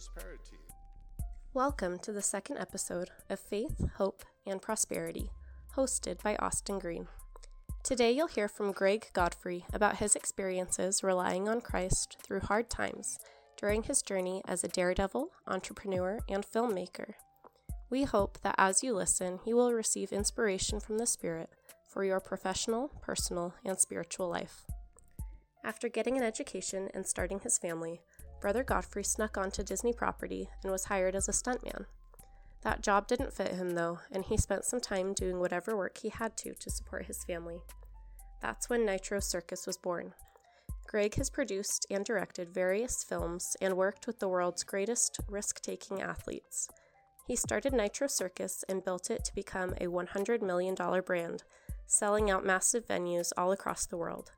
prosperity. Welcome to the second episode of Faith, Hope, and Prosperity, hosted by Austin Green. Today you'll hear from Gregg Godfrey about his experiences relying on Christ through hard times during his journey as a daredevil, entrepreneur, and filmmaker. We hope that as you listen, you will receive inspiration from the Spirit for your professional, personal, and spiritual life. After getting an education and starting his family, Brother Godfrey snuck onto Disney property and was hired as a stuntman. That job didn't fit him though, and he spent some time doing whatever work he had to to support his family. That's when Nitro Circus was born. Gregg has produced and directed various films and worked with the world's greatest risk taking athletes. He started Nitro Circus and built it to become a $100 million brand, selling out massive venues all across the world.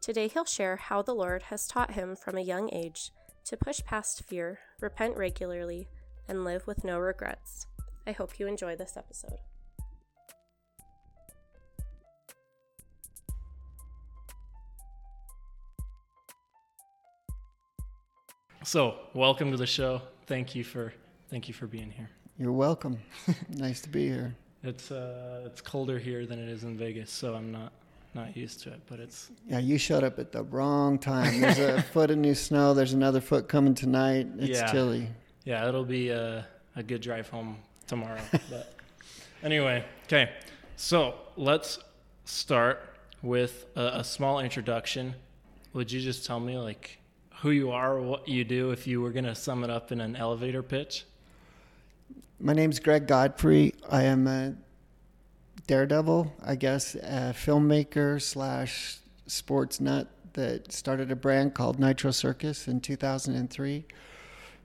Today, he'll share how the Lord has taught him from a young age to push past fear, repent regularly, and live with no regrets. I hope you enjoy this episode. So, welcome to the show. Thank you for thank you for being here. You're welcome. nice to be here. It's uh it's colder here than it is in Vegas, so I'm not not used to it, but it's Yeah, you showed up at the wrong time. There's a foot of new snow. There's another foot coming tonight. It's Yeah. chilly. yeah, it'll be a, a good drive home tomorrow. but anyway, okay. So, let's start with a, a small introduction. Would you just tell me like who you are, what you do if you were going to sum it up in an elevator pitch? My name's Gregg Godfrey. I am a daredevil, I guess, a filmmaker slash sports nut that started a brand called Nitro Circus in 2003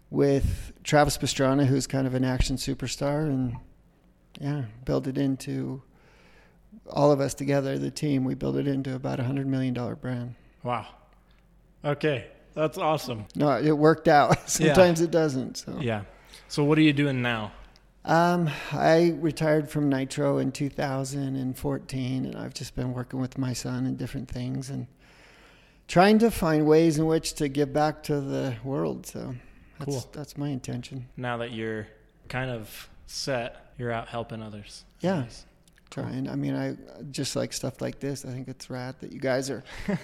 with Travis Pastrana, who's kind of an action superstar, and yeah, built it into all of us together, the team. We built it into about a hundred million dollar brand. Wow. Okay. That's awesome. No, it worked out. Sometimes it doesn't. So Yeah. So what are you doing now? Um, I retired from Nitro in 2014, and I've just been working with my son and different things and trying to find ways in which to give back to the world. So that's, Cool. that's my intention. Now that you're kind of set, you're out helping others. Yeah. Nice. Trying. I mean, I just like stuff like this. I think it's rad that you guys are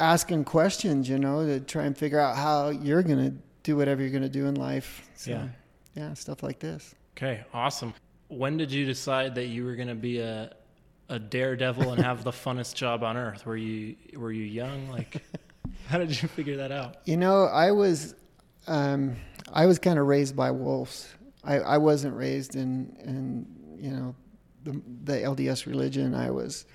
asking questions, you know, to try and figure out how you're going to do whatever you're going to do in life. So, Yeah. yeah, stuff like this. Okay, awesome. When did you decide that you were going to be a a daredevil and have the funnest job on earth? Were you were you young? Like, how did you figure that out? You know, I was, um, I was kind of raised by wolves. I, I wasn't raised in, in you know, the, the LDS religion. I was,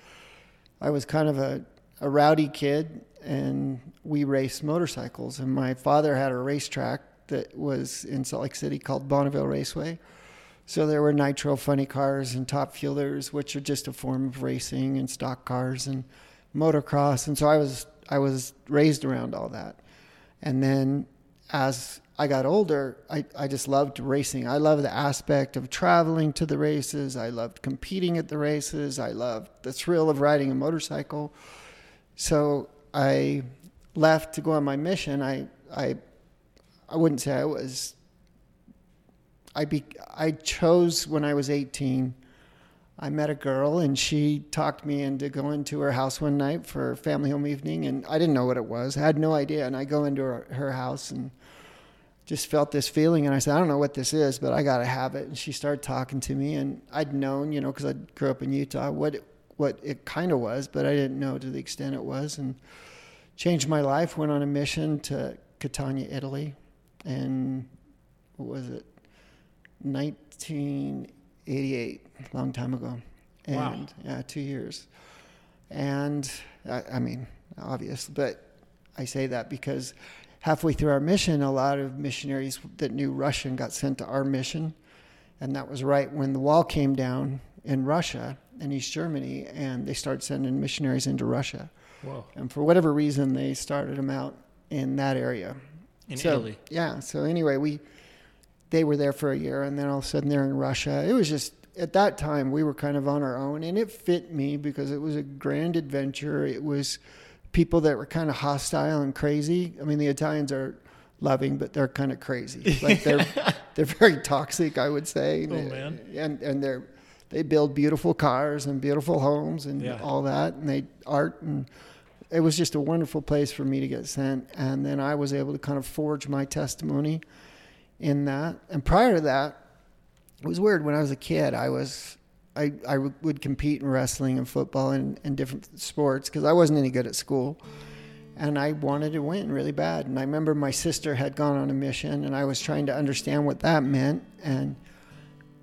I was kind of a, a rowdy kid, and we raced motorcycles. And my father had a racetrack that was in Salt Lake City called Bonneville Raceway. So there were nitro funny cars and top fuelers, which are just a form of racing, and stock cars and motocross. And so I was I was raised around all that. And then as I got older, I, I just loved racing. I loved the aspect of traveling to the races. I loved competing at the races. I loved the thrill of riding a motorcycle. So I left to go on my mission. I I I wouldn't say I was I be I chose when I was 18. I met a girl and she talked me into going to her house one night for family home evening and I didn't know what it was. I had no idea and I go into her, her house and just felt this feeling and I said I don't know what this is but I got to have it and she started talking to me and I'd known, you know, cuz I grew up in Utah what what it kind of was, but I didn't know to the extent it was and changed my life, went on a mission to Catania, Italy and what was it? 1988, long time ago. And Wow. yeah, two years. And I, I mean, obvious, but I say that because halfway through our mission, a lot of missionaries that knew Russian got sent to our mission. And that was right when the wall came down in Russia and East Germany, and they started sending missionaries into Russia. Whoa. And for whatever reason, they started them out in that area. In so, Italy. Yeah. So anyway, we they were there for a year, and then all of a sudden they're in Russia. It was just at that time we were kind of on our own, and it fit me because it was a grand adventure. It was people that were kind of hostile and crazy. I mean, the Italians are loving, but they're kind of crazy. Like they're they're very toxic, I would say. Oh, man. And and they're they build beautiful cars and beautiful homes and Yeah. all that, and they art and it was just a wonderful place for me to get sent. And then I was able to kind of forge my testimony in that. And prior to that, it was weird. When I was a kid, I was I, I would compete in wrestling and football and, and different sports because I wasn't any good at school. And I wanted to win really bad. And I remember my sister had gone on a mission and I was trying to understand what that meant. And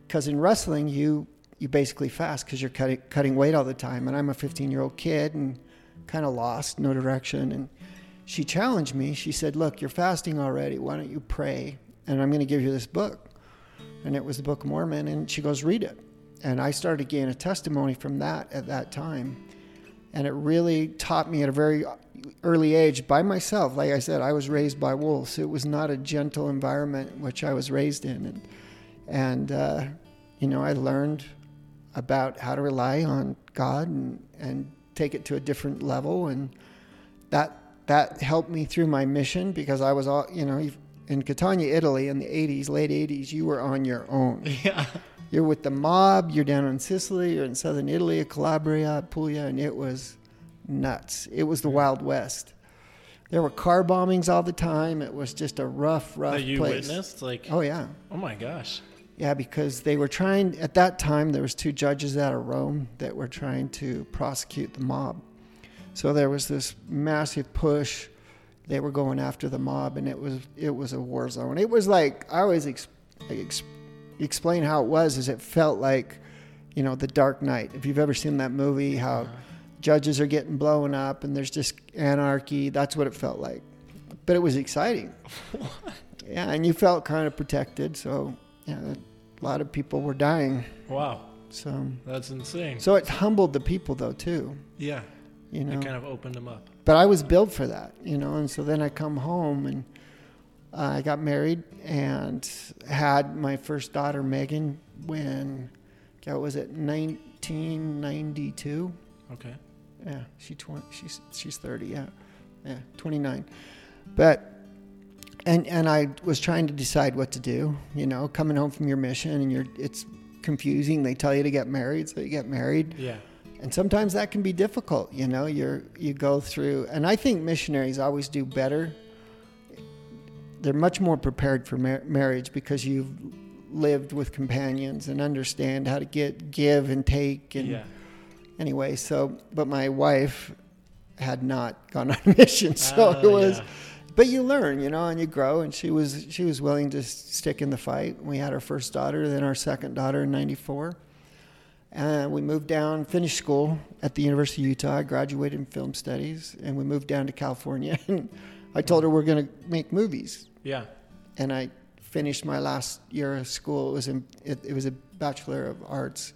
because in wrestling, you, you basically fast because you're cutting, cutting weight all the time. And I'm a 15 year old kid and kind of lost, no direction. And she challenged me. She said, Look, you're fasting already. Why don't you pray? And I'm going to give you this book. And it was the Book of Mormon. And she goes, Read it. And I started gain a testimony from that at that time. And it really taught me at a very early age by myself. Like I said, I was raised by wolves. It was not a gentle environment which I was raised in. And, and uh, you know, I learned about how to rely on God and, and take it to a different level. And that, that helped me through my mission because I was all, you know, in Catania, Italy in the 80s, late 80s, you were on your own. Yeah. You're with the mob, you're down in Sicily, you're in southern Italy, Calabria, Puglia, and it was nuts. It was the Wild West. There were car bombings all the time. It was just a rough, rough That you place. witnessed? Like, Oh yeah, oh my gosh. yeah, because they were trying at that time. There was two judges out of Rome that were trying to prosecute the mob. So there was this massive push. They were going after the mob, and it was it was a war zone. It was like I always ex, ex, explain how it was. Is it felt like, you know, the Dark Knight. If you've ever seen that movie, how uh-huh. judges are getting blown up and there's just anarchy. That's what it felt like. But it was exciting. Yeah, and you felt kind of protected. So yeah, a lot of people were dying. Wow. So That's insane. so it humbled the people though too. yeah. You know. It kind of opened them up. but I was built for that, you know. And so then I come home and uh, I got married and had my first daughter Megan when, what was it, 1992? Okay. Yeah, she twenty. She's she's thirty. Yeah, yeah, twenty nine. But and and I was trying to decide what to do. You know, coming home from your mission and you're it's confusing. They tell you to get married, so you get married Yeah. And sometimes that can be difficult you know you're you go through and i think missionaries always do better they're much more prepared for mar- marriage because you've lived with companions and understand how to get give and take and Yeah. anyway so but my wife had not gone on a mission so Ah, it was yeah. but you learn you know and you grow and she was she was willing to stick in the fight we had our first daughter then our second daughter in 94 and we moved down finished school at the university of utah I graduated in film studies and we moved down to california and i told her we're going to make movies Yeah. and i finished my last year of school it was in it, it was a bachelor of arts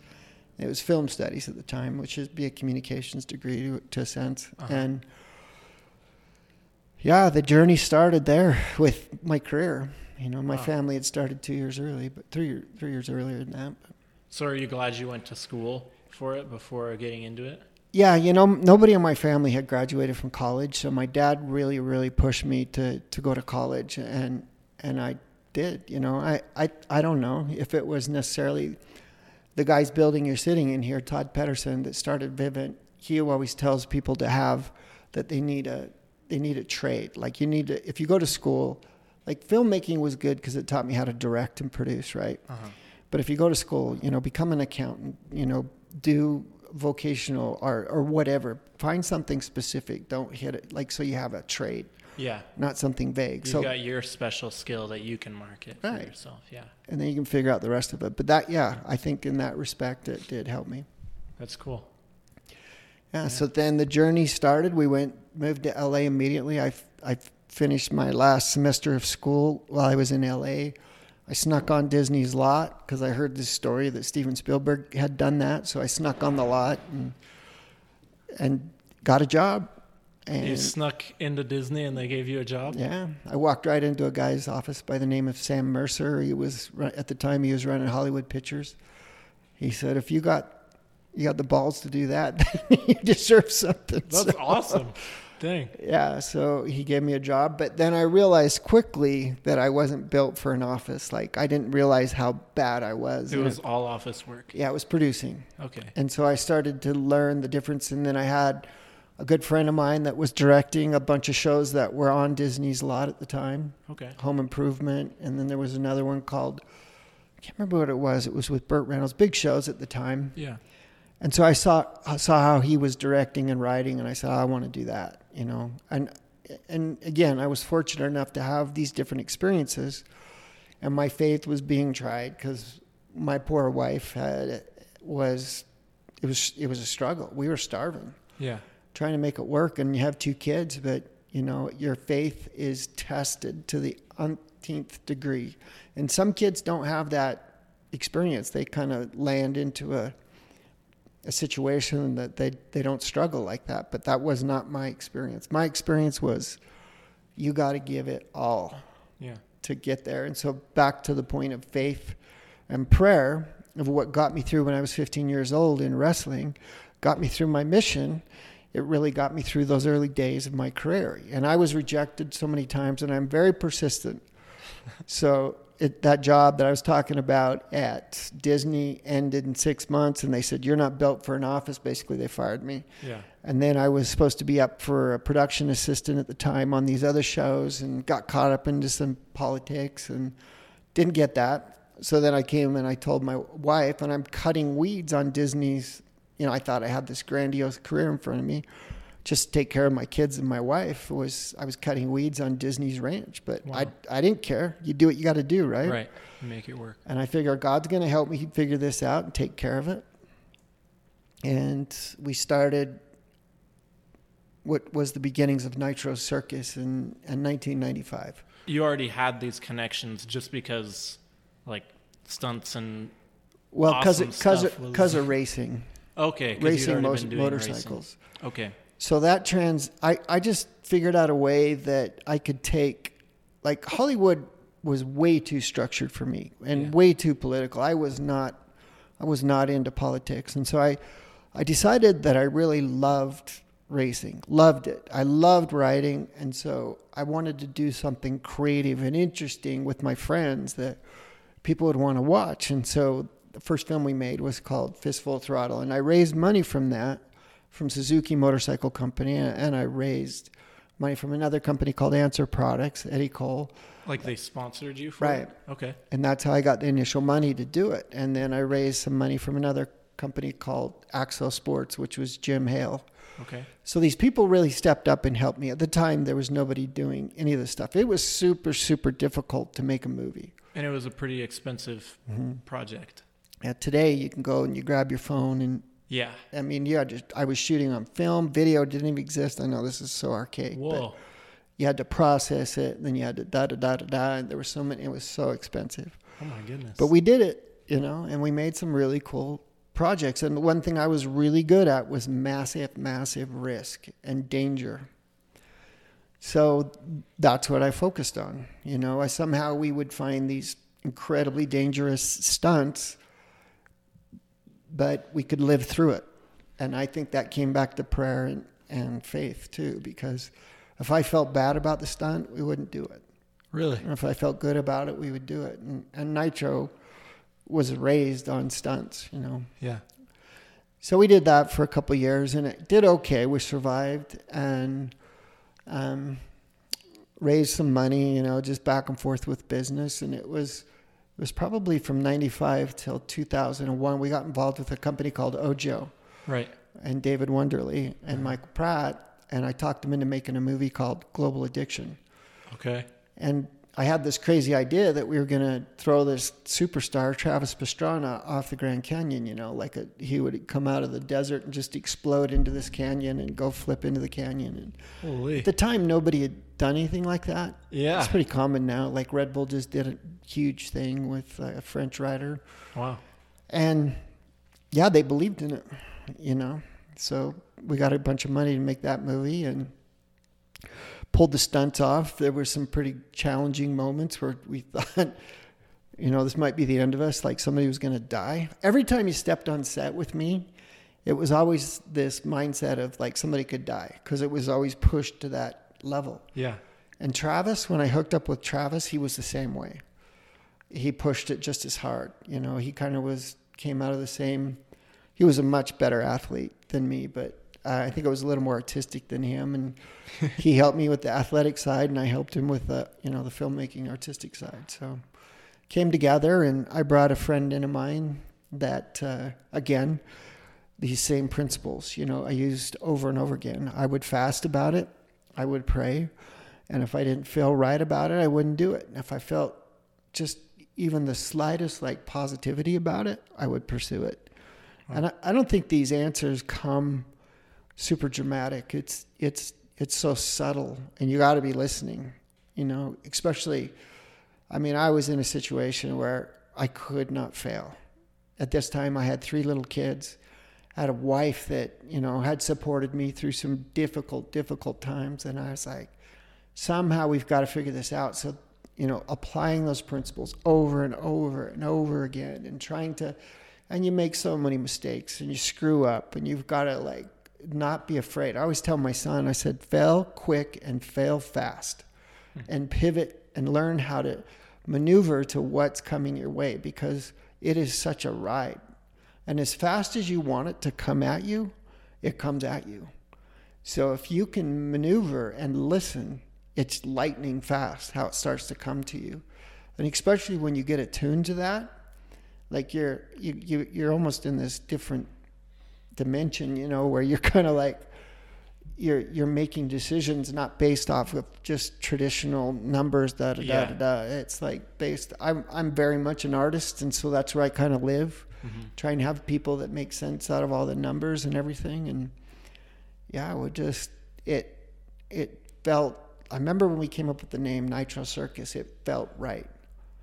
it was film studies at the time which is be a communications degree to, to a sense Uh-huh. and yeah the journey started there with my career you know my Wow. family had started two years early but three, three years earlier than that So are you glad you went to school for it before getting into it? Yeah, you know, nobody in my family had graduated from college, so my dad really, really pushed me to, to go to college, and and I did. You know, I, I I don't know if it was necessarily the guy's building you're sitting in here, Todd Pedersen, that started Vivint. He always tells people to have that they need a they need a trade. Like you need to if you go to school, like filmmaking was good because it taught me how to direct and produce, right? Uh-huh. But if you go to school, you know, become an accountant, you know, do vocational art or whatever. Find something specific. Don't hit it like so you have a trade, Yeah. not something vague. So You've so got your special skill that you can market for Right. yourself. Yeah. and then you can figure out the rest of it. But that yeah, I think in that respect it did help me. That's cool. Yeah, so then the journey started. We went moved to LA immediately. I I finished my last semester of school while I was in LA. I snuck on Disney's lot because I heard this story that Steven Spielberg had done that. So I snuck on the lot and and got a job. you snuck into Disney and they gave you a job? yeah, I walked right into a guy's office by the name of Sam Mercer. He was at the time he was running Hollywood Pictures. He said, "If you got you got the balls to do that, you deserve something." That's So- awesome. Dang. Yeah, so he gave me a job, but then I realized quickly that I wasn't built for an office. Like I didn't realize how bad I was. It And was all office work. yeah, it was producing. Okay. And so I started to learn the difference. And then I had a good friend of mine that was directing a bunch of shows that were on Disney's lot at the time Okay. Home Improvement. And then there was another one called, I can't remember what it was. It was with Burt Reynolds, big shows at the time. Yeah. And so I saw, saw how he was directing and writing, and I said, I want to do that, you know. And, and again, I was fortunate enough to have these different experiences. And my faith was being tried because my poor wife had, was, it was, it was a struggle. We were starving Yeah. trying to make it work and you have two kids but you know your faith is tested to the umpteenth degree and some kids don't have that experience they kind of land into a a situation that they they don't struggle like that but that was not my experience my experience was you got to give it all Yeah. to get there. And so back to the point of faith and prayer of what got me through when I was 15 years old in wrestling, got me through my mission. It really got me through those early days of my career. And I was rejected so many times and I'm very persistent. so it, that job that I was talking about at Disney ended in six months and they said, you're not built for an office. Basically, they fired me. Yeah. And then I was supposed to be up for a production assistant at the time on these other shows and got caught up into some politics and didn't get that. So then I came and I told my wife, and I'm cutting weeds on Disney's. You know, I thought I had this grandiose career in front of me, just to take care of my kids and my wife. Was I was cutting weeds on Disney's ranch, but Wow. I I didn't care. You do what you got to do, right? Right. Make it work. And I figure God's going to help me figure this out and take care of it. And we started what was the beginnings of Nitro Circus in, in 1995. You already had these connections just because, like, stunts and Well, because Awesome because stuff was- of racing, Okay, racing most motorcycles. Racing. Okay. So that trans, I, I just figured out a way that I could take, like Hollywood was way too structured for me and Yeah. way too political. I was not, I was not into politics, and so I, I decided that I really loved racing, loved it. I loved writing and so I wanted to do something creative and interesting with my friends that people would want to watch. And so the first film we made was called Fistful of Throttle, and I raised money from that from Suzuki Motorcycle Company, and I raised money from another company called Answer Products, Eddie Cole, Like they sponsored you for Right. it? Okay. and that's how I got the initial money to do it. And then I raised some money from another company called Axo Sports, which was Jim Hale. Okay. So these people really stepped up and helped me. At the time, there was nobody doing any of this stuff. It was super, super difficult to make a movie. And it was a pretty expensive Mm-hmm. project. Uh, today, you can go and you grab your phone and Yeah. I mean, yeah, just I was shooting on film. Video didn't even exist. I know this is so archaic. but Whoa. you had to process it, then you had to da da da da da. And there were so many. It was so expensive, Oh my goodness. but we did it, you know, and we made some really cool projects. And one thing I was really good at was massive, massive risk and danger. So that's what I focused on. You know, I somehow we would find these incredibly dangerous stunts, but we could live through it. And I think that came back to prayer and, and faith too, because if I felt bad about the stunt, we wouldn't do it. really? And if I felt good about it, we would do it. And, and Nitro was raised on stunts, you know. Yeah. So we did that for a couple of years, and it did okay. We survived and um, raised some money, you know, just back and forth with business. And it was it was probably from '95 till 2001. We got involved with a company called OGIO Right. and David Wonderly and uh-huh. Michael Pratt, and I talked them into making a movie called Global Addiction. Okay. And I had this crazy idea that we were going to throw this superstar, Travis Pastrana, off the Grand Canyon. You know, like a, he would come out of the desert and just explode into this canyon and go flip into the canyon. And Holy. at the time, nobody had done anything like that. Yeah. It's pretty common now. Like Red Bull just did a huge thing with uh, a French rider. Wow. And yeah, they believed in it, you know. So we got a bunch of money to make that movie and pulled the stunts off. There were some pretty challenging moments where we thought, you know, this might be the end of us, like somebody was going to die. Every time you stepped on set with me it was always this mindset of like somebody could die because it was always pushed to that level. Yeah. And Travis, when I hooked up with Travis, he was the same way. He pushed it just as hard. You know, he kind of was came out of the same. He was a much better athlete than me, but uh, I think I was a little more artistic than him, and he helped me with the athletic side, and I helped him with the you know the filmmaking artistic side. So came together, and I brought a friend in of mine that uh, again these same principles. You know, I used over and over again. I would fast about it. I would pray. And if I didn't feel right about it, I wouldn't do it. And if I felt just even the slightest like positivity about it, I would pursue it. And I, I don't think these answers come super dramatic. It's it's it's so subtle and you got to be listening, you know, especially I mean, I was in a situation where I could not fail. At this time I had three little kids. I had a wife that, you know, had supported me through some difficult difficult times and I was like somehow we've got to figure this out. So, you know, applying those principles over and over and over again and trying to, and you make so many mistakes and you screw up and you've got to like not be afraid. I always tell my son, I said, fail quick and fail fast mm-hmm. and pivot and learn how to maneuver to what's coming your way because it is such a ride. And as fast as you want it to come at you, it comes at you. So if you can maneuver and listen it's lightning fast how it starts to come to you and especially when you get attuned to that like you're you, you you're almost in this different dimension you know where you're kind of like you're you're making decisions not based off of just traditional numbers da da yeah. da da it's like based i'm i'm very much an artist and so that's where i kind of live mm-hmm. try and have people that make sense out of all the numbers and everything and yeah i would just it it felt I remember when we came up with the name Nitro Circus, it felt right.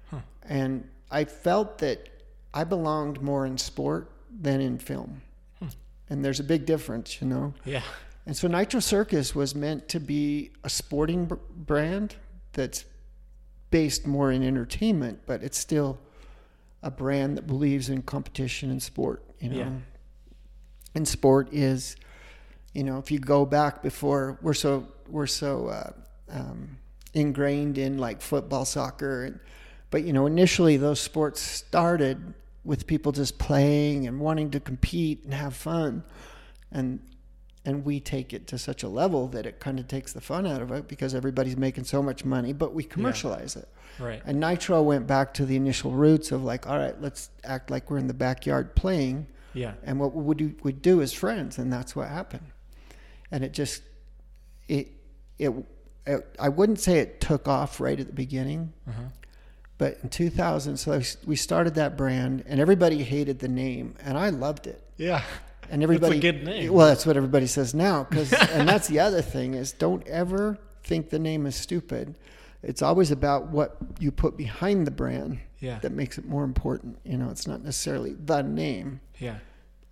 Huh. And I felt that I belonged more in sport than in film. And there's a big difference, you know? Yeah. And so Nitro Circus was meant to be a sporting b- brand that's based more in entertainment, but it's still a brand that believes in competition and sport, you know? Yeah. And sport is, you know, if you go back before, we're so, we're so, uh, um, ingrained in like football, soccer, and but you know initially those sports started with people just playing and wanting to compete and have fun, and and we take it to such a level that it kind of takes the fun out of it because everybody's making so much money, but we commercialize yeah. it. Right. And Nitro went back to the initial roots of like, all right, let's act like we're in the backyard playing. Yeah. And what we would do, we'd do as friends, and that's what happened. And it just, it, it I wouldn't say it took off right at the beginning, uh-huh. But in 2000, so we started that brand, and everybody hated the name, and I loved it. Yeah, and everybody. That's a good name. Well, that's what everybody says now, because and that's the other thing is don't ever think the name is stupid. It's always about what you put behind the brand yeah. that makes it more important. You know, it's not necessarily the name. Yeah.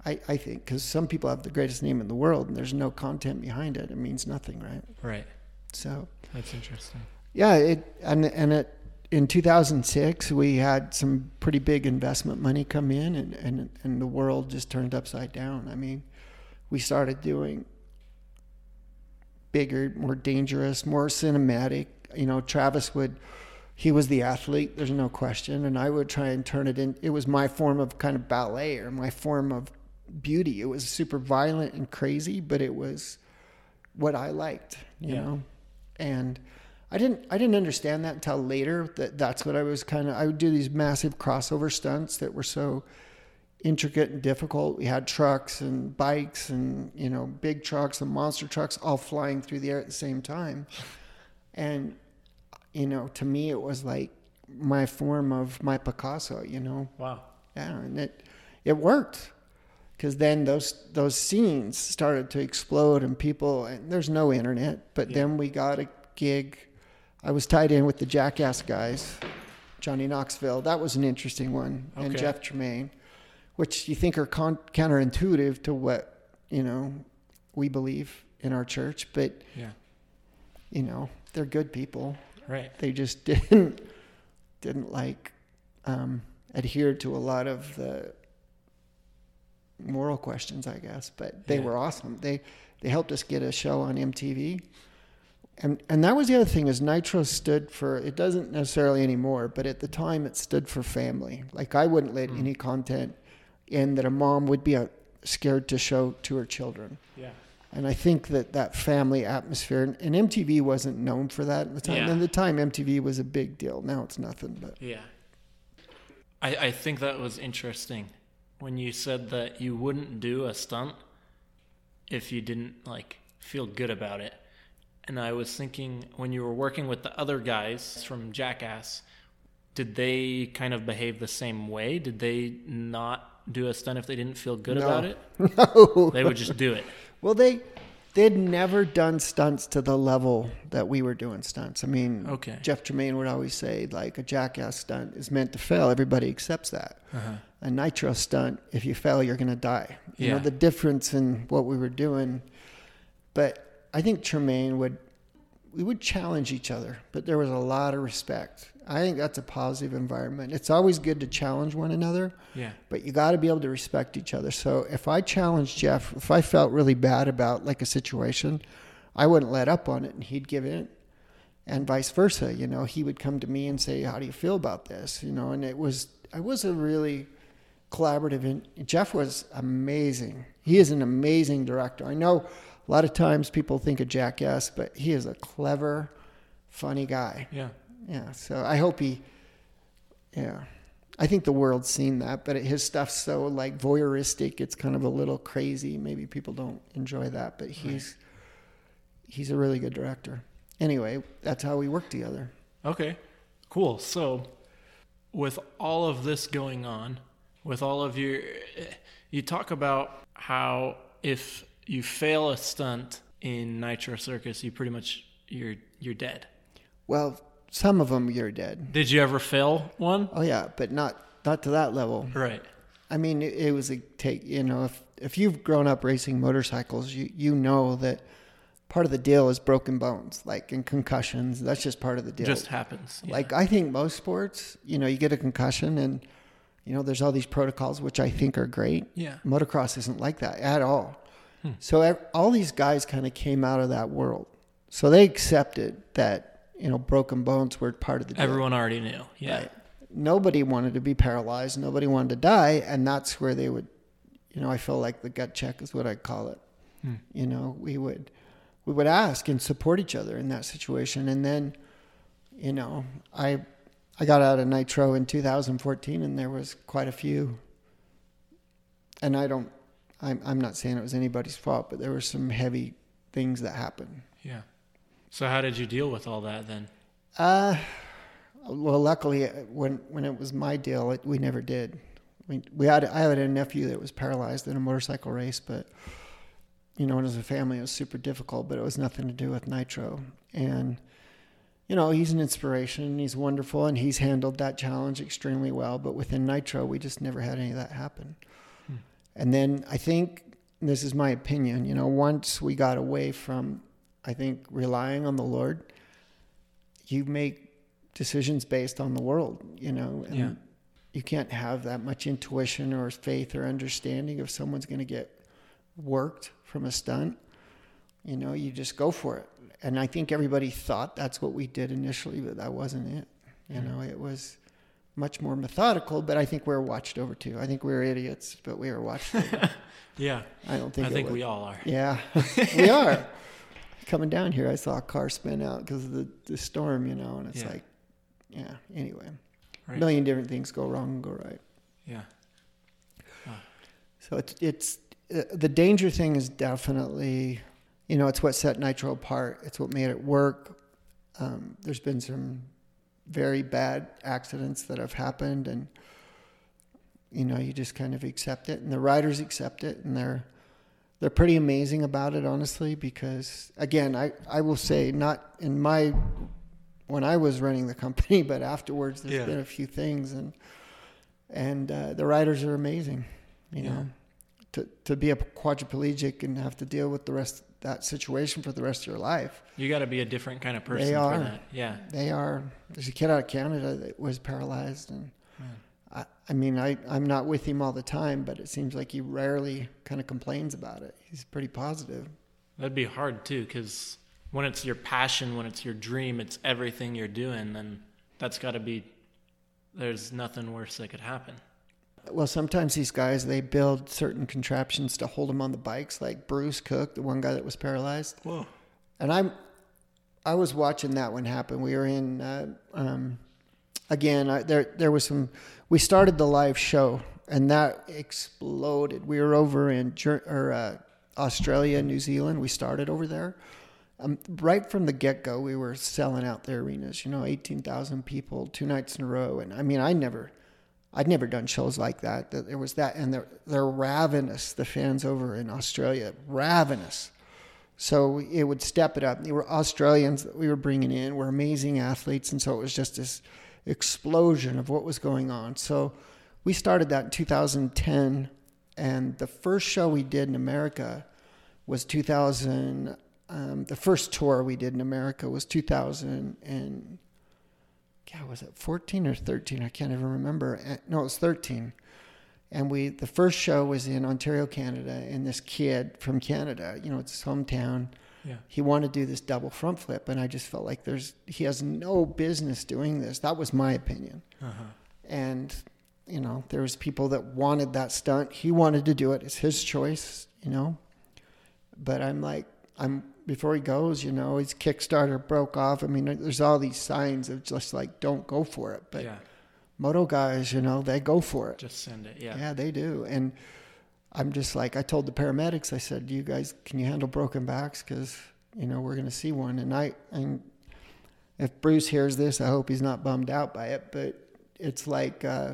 I, I think because some people have the greatest name in the world and there's no content behind it. It means nothing, right? Right. So that's interesting. Yeah, it and and it in 2006 we had some pretty big investment money come in and and and the world just turned upside down. I mean, we started doing bigger, more dangerous, more cinematic. You know, Travis would he was the athlete, there's no question, and I would try and turn it in it was my form of kind of ballet or my form of beauty. It was super violent and crazy, but it was what I liked, you yeah. know and I didn't I didn't understand that until later that that's what I was kind of I would do these massive crossover stunts that were so intricate and difficult. We had trucks and bikes and you know big trucks and monster trucks all flying through the air at the same time. And you know, to me it was like my form of my Picasso, you know. Wow. Yeah, and it it worked because then those those scenes started to explode and people and there's no internet but yeah. then we got a gig i was tied in with the jackass guys johnny knoxville that was an interesting one okay. and jeff tremaine which you think are con- counterintuitive to what you know we believe in our church but yeah you know they're good people right they just didn't didn't like um, adhere to a lot of the moral questions, I guess. But they Yeah. were awesome. They they helped us get a show on MTV. And and that was the other thing is Nitro stood for it doesn't necessarily anymore, but at the time it stood for family. Like I wouldn't let any content in that a mom would be uh, scared to show to her children. Yeah. And I think that that family atmosphere, and, and MTV wasn't known for that at the time. Yeah. At the time, MTV was a big deal. Now it's nothing. But Yeah. I, I think that was interesting when you said that you wouldn't do a stunt if you didn't like feel good about it. And I was thinking when you were working with the other guys from Jackass, did they kind of behave the same way? Did they not do a stunt if they didn't feel good No. about it? no, They would just do it. well, they they'd never done stunts to the level that we were doing stunts. I mean, Okay. Jeff Tremaine would always say like a jackass stunt is meant to fail. Everybody accepts that. Uh-huh. A nitro stunt, if you fail, you're going to die. You know the difference in what we were doing. But I think Tremaine would we would challenge each other, but there was a lot of respect. I think that's a positive environment. It's always good to challenge one another, Yeah. but you got to be able to respect each other. So if I challenged Jeff, if I felt really bad about like a situation, I wouldn't let up on it and he'd give in. And vice versa, you know, he would come to me and say, "How do you feel about this?" You know, and it was I was a really collaborative and Jeff was amazing. He is an amazing director. I know a lot of times people think of Jackass, but he is a clever, funny guy. Yeah. Yeah, so I hope he, yeah, I think the world's seen that, but his stuff's so like voyeuristic, it's kind of a little crazy. Maybe people don't enjoy that, but he's he's a really good director. Anyway, that's how we work together. Okay, cool. So, with all of this going on, with all of your, you talk about how if you fail a stunt in Nitro Circus, you pretty much you're you're dead. Well, some of them you're dead. Did you ever fail one? Oh yeah, but not not to that level. Right. I mean, it, it was a take. You know, if if you've grown up racing motorcycles, you you know that part of the deal is broken bones, like in concussions. That's just part of the deal. Just happens. Yeah. Like I think most sports, you know, you get a concussion and you know there's all these protocols which I think are great. Yeah. Motocross isn't like that at all. Hmm. So all these guys kind of came out of that world. So they accepted that you know broken bones were part of the deal. everyone already knew. Yeah. Right. Nobody wanted to be paralyzed. Nobody wanted to die, and that's where they would, you know, I feel like the gut check is what I call it. Hmm. You know, we would, we would ask and support each other in that situation, and then, you know, I, I got out of Nitro in 2014, and there was quite a few. And I don't, I'm, I'm not saying it was anybody's fault, but there were some heavy things that happened. Yeah. So how did you deal with all that then? Uh, well, luckily, uh, when when it was my deal, it, we never did. We we had I had a nephew that was paralyzed in a motorcycle race, but you know, as a family, it was super difficult. But it was nothing to do with nitro, and you know, he's an inspiration. He's wonderful, and he's handled that challenge extremely well. But within nitro, we just never had any of that happen. And then I think this is my opinion. You know, once we got away from, I think relying on the Lord you make decisions based on the world, you know, and Yeah. you can't have that much intuition or faith or understanding if someone's going to get worked from a stunt. You know, you just go for it. And I think everybody thought that's what we did initially, but that wasn't it. You know, it was much more methodical, but I think we're watched over too. I think we're idiots, but we were watched over. Yeah. I don't think I think was- we all are. yeah, we are. Coming down here, I saw a car spin out because of the, the storm, you know, and it's Yeah. like, yeah, anyway. A million different things go wrong and go right. Yeah. So it's, it's uh, the danger thing is definitely, you know, it's what set Nitro apart. It's what made it work. Um, there's been some very bad accidents that have happened, and you know, you just kind of accept it, and the riders accept it, and they're they're pretty amazing about it, honestly. Because again, I I will say, not in my when I was running the company, but afterwards, there's Yeah. been a few things, and and uh, the riders are amazing. You Yeah. know, to to be a quadriplegic and have to deal with the rest that situation for the rest of your life. You got to be a different kind of person They for are. that. Yeah. They are. There's a kid out of Canada that was paralyzed, and Man. I, I mean, I, I'm not with him all the time, but it seems like he rarely kind of complains about it. He's pretty positive. That'd be hard too, because when it's your passion, when it's your dream, it's everything you're doing, then that's got to be, there's nothing worse that could happen. Well, sometimes these guys they build certain contraptions to hold them on the bikes, like Bruce Cook, the one guy that was paralyzed. Whoa. And I'm, I was watching that one happen. We were in, uh, um, again, I, there there was some. We started the live show, and that exploded. We were over in or uh, Australia, New Zealand. We started over there. Um, right from the get go, we were selling out the arenas. You know, eighteen thousand people, two nights in a row. And I mean, I never, I'd never done shows like that. That there was that, and they're they're ravenous. The fans over in Australia, ravenous. So it would step it up. They were Australians that we were bringing in, were amazing athletes, and so it was just this explosion of what was going on. So we started that in 2010, and the first show we did in America was 2000. Um, the first tour we did in America was 2000 and yeah, was it 14 or 13? I can't even remember. Uh, No, it was 13 and we the first show was in Ontario, Canada, and this kid from Canada, you know, it's his hometown. Yeah. He wanted to do this double front flip, and I just felt like there's he has no business doing this. That was my opinion. Uh-huh. And you know, there was people that wanted that stunt. He wanted to do it. It's his choice, you know. But I'm like, I'm before he goes, you know, his Kickstarter broke off. I mean, there's all these signs of just like, don't go for it. But yeah. moto guys, you know, they go for it. Just send it. Yeah. Yeah, they do. And I'm just like, I told the paramedics, I said, you guys, can you handle broken backs? Because, you know, we're going to see one. And I, and if Bruce hears this, I hope he's not bummed out by it. But it's like, uh,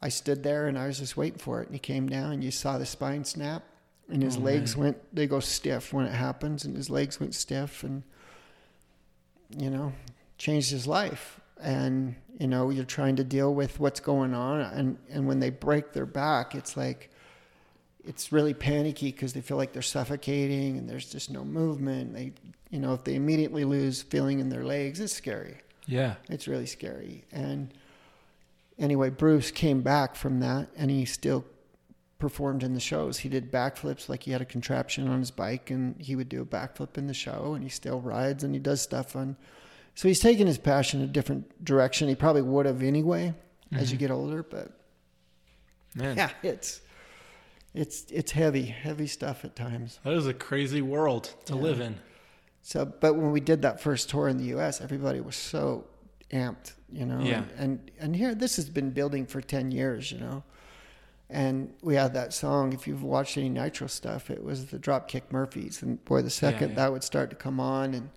I stood there and I was just waiting for it. And he came down and you saw the spine snap and his Oh, legs man. went, they go stiff when it happens. And his legs went stiff and, you know, changed his life. And, you know, you're trying to deal with what's going on. And, and when they break their back, it's like, it's really panicky because they feel like they're suffocating and there's just no movement. They, you know, if they immediately lose feeling in their legs, it's scary. Yeah. It's really scary. And anyway, Bruce came back from that and he still performed in the shows. He did backflips like he had a contraption on his bike and he would do a backflip in the show and he still rides and he does stuff on. So he's taken his passion a different direction. He probably would have anyway as you mm-hmm. get older, but Man. yeah, it's it's it's heavy, heavy stuff at times. That is a crazy world to Yeah. live in. So, but when we did that first tour in the U.S., everybody was so amped, you know. Yeah. And, and and here, this has been building for ten years, you know. And we had that song. If you've watched any Nitro stuff, it was the Dropkick Murphys, and boy, the second yeah. that would start to come on, and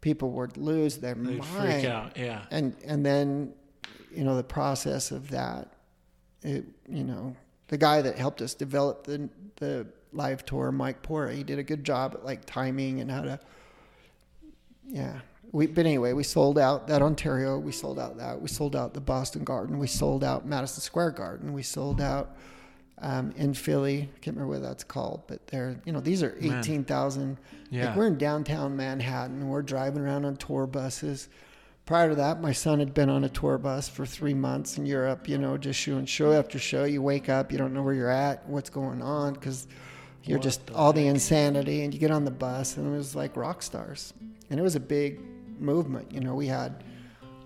people would lose their They'd mind. freak out. Yeah. And and then, you know, the process of that, it, you know, the guy that helped us develop the the live tour, Mike Pora, he did a good job at like timing and how to. Yeah, we but anyway, we sold out that Ontario. We sold out that. We sold out the Boston Garden. We sold out Madison Square Garden. We sold out. Um, in Philly, I can't remember what that's called, but they're you know these are eighteen thousand. Yeah. Like we're in downtown Manhattan. We're driving around on tour buses. Prior to that, my son had been on a tour bus for three months in Europe, you know, just showing show after show. You wake up, you don't know where you're at, what's going on, because you're What just the all the insanity. And you get on the bus, and it was like rock stars. And it was a big movement. You know, we had,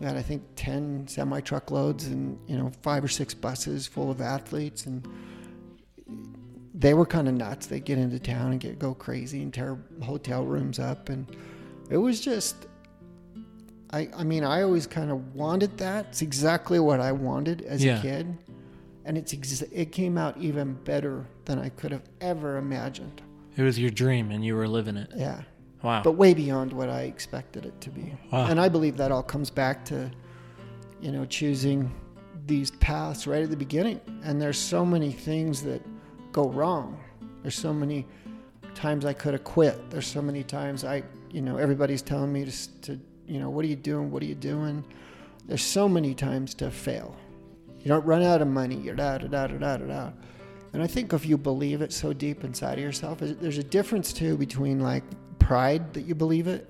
we had I think, 10 semi truckloads and, you know, five or six buses full of athletes. And they were kind of nuts. They'd get into town and get go crazy and tear hotel rooms up, and it was just. I I mean, I always kind of wanted that. It's exactly what I wanted as Yeah. a kid, and it's ex- it came out even better than I could have ever imagined. It was your dream and you were living it. Yeah, Wow. but way beyond what I expected it to be. Wow. And I believe that all comes back to, you know, choosing these paths right at the beginning. And there's so many things that go wrong. There's so many times I could have quit. There's so many times I, you know, everybody's telling me to, to, you know, what are you doing? What are you doing? There's so many times to fail. You don't run out of money. You're da da da da da da da. And I think if you believe it so deep inside of yourself, there's a difference too between like pride that you believe it,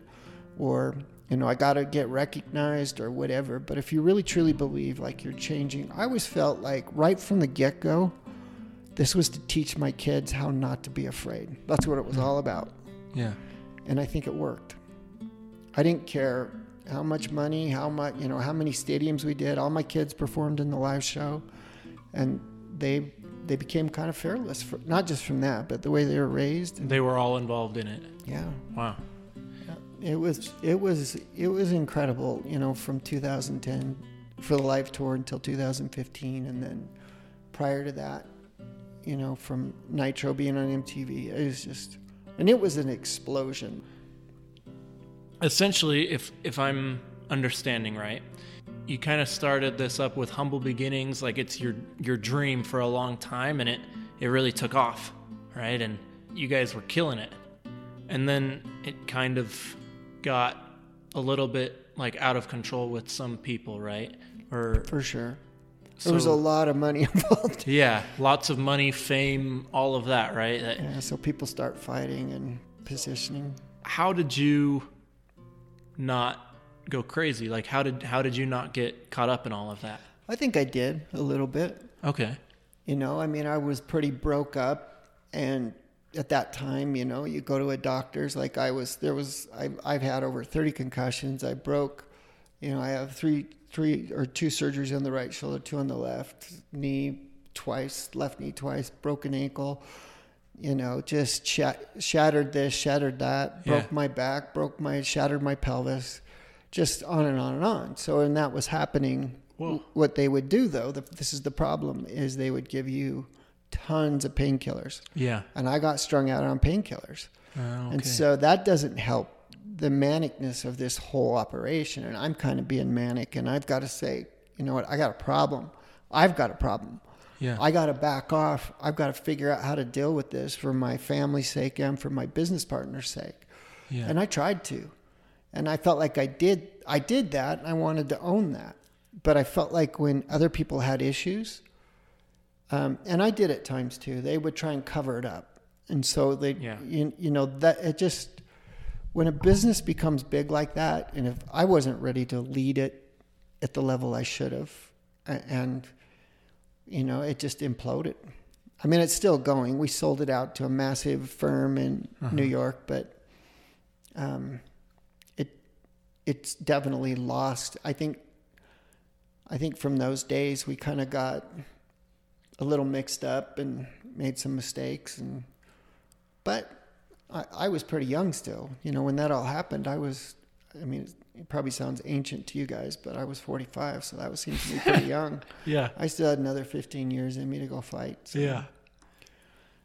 or you know, I got to get recognized or whatever. But if you really truly believe like you're changing, I always felt like right from the get go, this was to teach my kids how not to be afraid. That's what it was mm. all about. Yeah. And I think it worked. I didn't care how much money, how much, you know, how many stadiums we did. All my kids performed in the live show, and they they became kind of fearless. For, not just from that, but the way they were raised. And, They were all involved in it. yeah, Wow. it was it was it was incredible. You know, from 2010 for the live tour until 2015, and then prior to that, you know, from Nitro being on MTV, it was just, and it was an explosion. essentially if if i'm understanding right you kind of started this up with humble beginnings like it's your your dream for a long time and it it really took off right and you guys were killing it and then it kind of got a little bit like out of control with some people right or For sure. There was a lot of money involved. yeah lots of money fame all of that right that, Yeah, so people start fighting and positioning. how did you not go crazy like how did how did you not get caught up in all of that I think I did a little bit. okay You know, I mean, I was pretty broke up, and at that time, you know, you go to a doctor's. Like I was, there was, I've, I've had over thirty concussions. I broke, you know, I have three, three or two surgeries on the right shoulder, two on the left knee, twice, left knee twice, broken ankle. You know, just shat- shattered this, shattered that, broke Yeah. my back, broke my, shattered my pelvis, just on and on and on. So, and that was happening Whoa. what they would do though, the, this is the problem, is they would give you tons of painkillers. yeah And I got strung out on painkillers. Oh, And so that doesn't help the manicness of this whole operation. And I'm kind of being manic and I've got to say, you know what, I got a problem. I've got a problem. yeah I got to back off. I've got to figure out how to deal with this for my family's sake and for my business partner's sake. yeah And I tried to. And I felt like I did I did that and I wanted to own that. But I felt like when other people had issues, um, and I did at times too, they would try and cover it up. And so they Yeah. you, you know, that it just when a business becomes big like that, and if I wasn't ready to lead it at the level I should have, and you know, it just imploded. I mean, it's still going. We sold it out to a massive firm in Uh-huh. New York, but um, it's definitely lost. I think I think from those days we kind of got a little mixed up and made some mistakes, and but I, I was pretty young still. You know, when that all happened, I was. I mean, it probably sounds ancient to you guys, but I was 45, so that was seems to be pretty young. yeah I still had another 15 years in me to go fight. So. yeah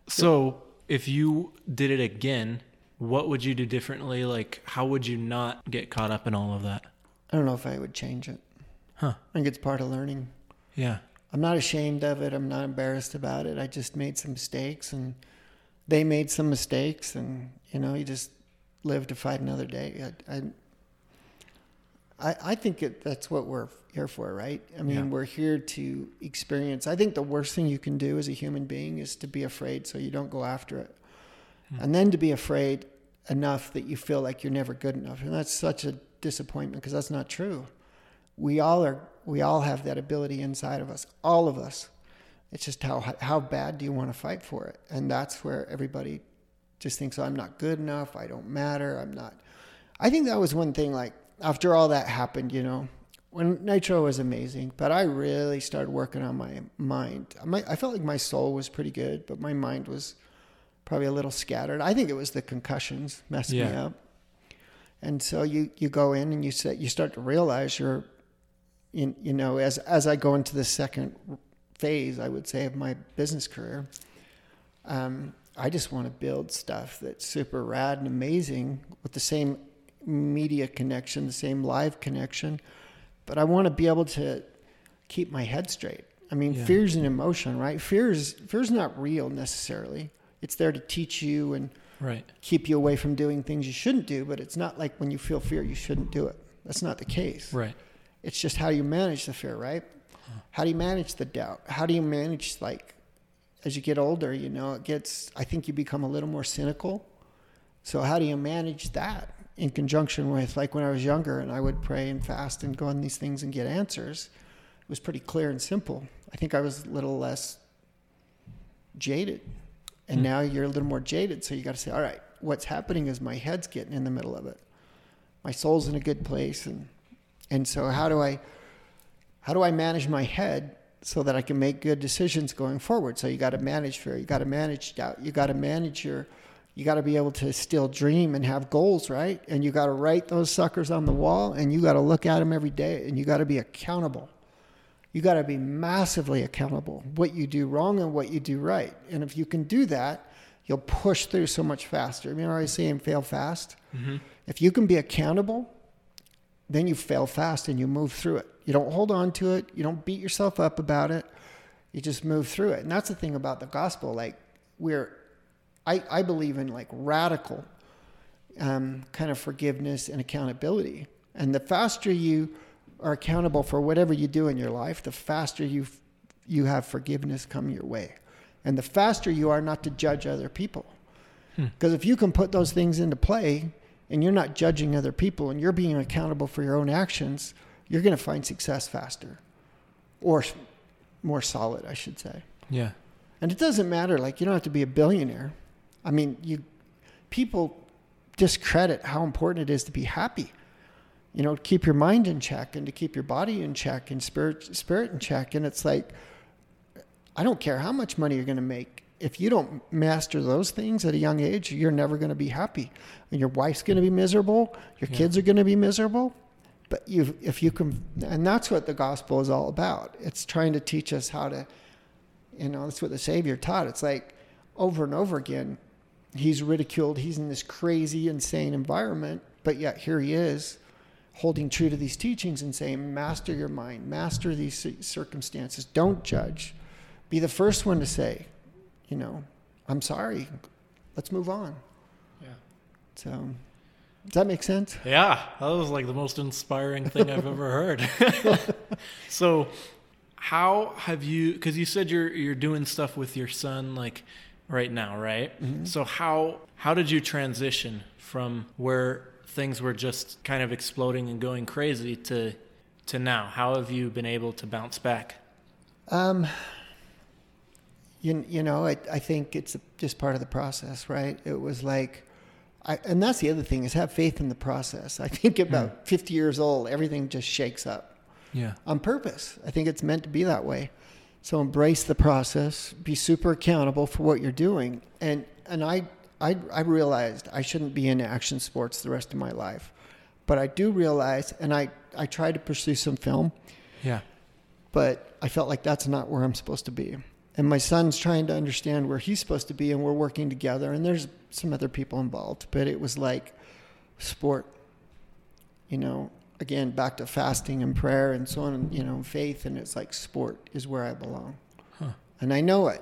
so if you did it again what would you do differently like how would you not get caught up in all of that I don't know if I would change it. huh I think it's part of learning. yeah I'm not ashamed of it. I'm not embarrassed about it. I just made some mistakes and they made some mistakes and you know, you just live to fight another day. I I, I, think it, that's what we're here for, right? I mean, Yeah. we're here to experience. I think the worst thing you can do as a human being is to be afraid so you don't go after it. Mm-hmm. And then to be afraid enough that you feel like you're never good enough. And that's such a disappointment because that's not true. We all are we all have that ability inside of us all of us. It's just how how bad do you want to fight for it? And that's where everybody just thinks oh, i'm not good enough i don't matter i'm not i think that was one thing like after all that happened you know when nitro was amazing but i really started working on my mind. I felt like my soul was pretty good but my mind was probably a little scattered. I think it was the concussions messed me up. And so you you go in and you say you start to realize you're you, you know as as I go into the second phase I would say of my business career um, I just want to build stuff that's super rad and amazing with the same media connection the same live connection but I want to be able to keep my head straight. I mean Yeah. fear's an emotion right? Fear is fear's not real necessarily it's there to teach you and right keep you away from doing things you shouldn't do, but it's not like when you feel fear, you shouldn't do it. That's not the case. right It's just how you manage the fear, right? Uh-huh. How do you manage the doubt? How do you manage, like, as you get older, you know, it gets, I think you become a little more cynical. So, how do you manage that? in conjunction with like when I was younger and I would pray and fast and go on these things and get answers. It was pretty clear and simple. I think I was a little less jaded. And Hmm. now you're a little more jaded. So you got to say, all right, what's happening is my head's getting in the middle of it. My soul's in a good place. And, and so how do I, how do I manage my head so that I can make good decisions going forward? So you got to manage fear. You got to manage doubt. You got to manage your, you got to be able to still dream and have goals, right? And you got to write those suckers on the wall and you got to look at them every day and you got to be accountable. You got to be massively accountable what you do wrong and what you do right. And if you can do that, you'll push through so much faster. I mean, I always saying fail fast. If you can be accountable, then you fail fast and you move through it. You don't hold on to it. You don't beat yourself up about it. You just move through it. And that's the thing about the gospel. Like we're, I, I believe in like radical um, kind of forgiveness and accountability. And the faster you are accountable for whatever you do in your life, the faster you you have forgiveness come your way, and the faster you are not to judge other people. Hmm. Because if you can put those things into play, and you're not judging other people, and you're being accountable for your own actions, you're going to find success faster, or more solid, I should say. Yeah. And it doesn't matter. Like you don't have to be a billionaire. I mean, you people discredit how important it is to be happy. You know, keep your mind in check and to keep your body in check and spirit spirit in check. And it's like, I don't care how much money you're going to make. If you don't master those things at a young age, you're never going to be happy. And your wife's going to be miserable. Your Yeah. kids are going to be miserable. But you, if you can, and that's what the gospel is all about. It's trying to teach us how to you know, that's what the Savior taught. It's like over and over again, he's ridiculed. He's in this crazy, insane environment, but yet here he is holding true to these teachings and saying, Master your mind, master these circumstances, don't judge. Be the first one to say, you know, I'm sorry, let's move on. Yeah. So, does that make sense? Yeah, that was like the most inspiring thing I've ever heard. so, how have you? Because you said you're you're doing stuff with your son like right now, right? Mm-hmm. So how how did you transition from where things were just kind of exploding and going crazy to to now? How have you been able to bounce back? Um, you, you know, I, I think it's just part of the process, right? It was like, I, and that's the other thing is have faith in the process. I think about 50 years old, everything just shakes up Yeah. on purpose. I think it's meant to be that way. So embrace the process, be super accountable for what you're doing. And, and I, I, I realized I shouldn't be in action sports the rest of my life. But I do realize, and I, I tried to pursue some film, Yeah. but I felt like that's not where I'm supposed to be. And my son's trying to understand where he's supposed to be, and we're working together. And there's some other people involved, but it was like sport, you know, again, back to fasting and prayer and so on, you know, faith. And it's like sport is where I belong. Huh. And I know it.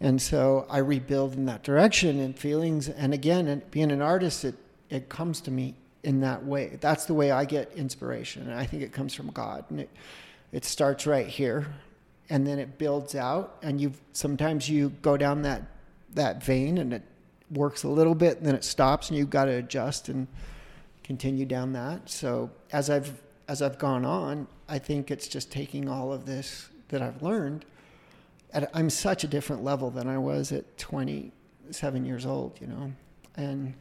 And so I rebuild in that direction and feelings. And again, and being an artist, it, it comes to me in that way. That's the way I get inspiration. And I think it comes from God. And it, it starts right here and then it builds out and you sometimes you go down that that vein and it works a little bit and then it stops and you've got to adjust and continue down that. So as I've as I've gone on, I think it's just taking all of this that I've learned at, I'm such a different level than I was at 27 years old, you know. And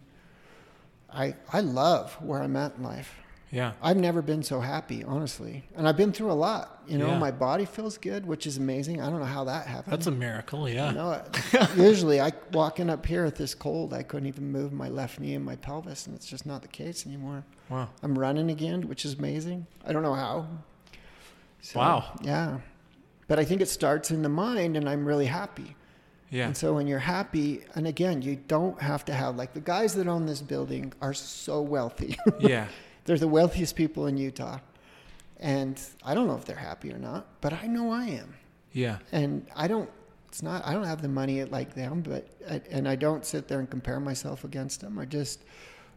I I love where I'm at in life. Yeah. I've never been so happy, honestly. And I've been through a lot. You know, Yeah. my body feels good, which is amazing. I don't know how that happened. That's a miracle. Yeah. You know, usually I walking up here at this cold, I couldn't even move my left knee and my pelvis, and it's just not the case anymore. Wow. I'm running again, which is amazing. I don't know how. So, Wow. Yeah. But I think it starts in the mind, and I'm really happy. Yeah. And so when you're happy, and again, you don't have to have, like the guys that own this building are so wealthy. Yeah. they're the wealthiest people in Utah. And I don't know if they're happy or not, but I know I am. Yeah. And I don't, it's not, I don't have the money like them, but, I, and I don't sit there and compare myself against them. I just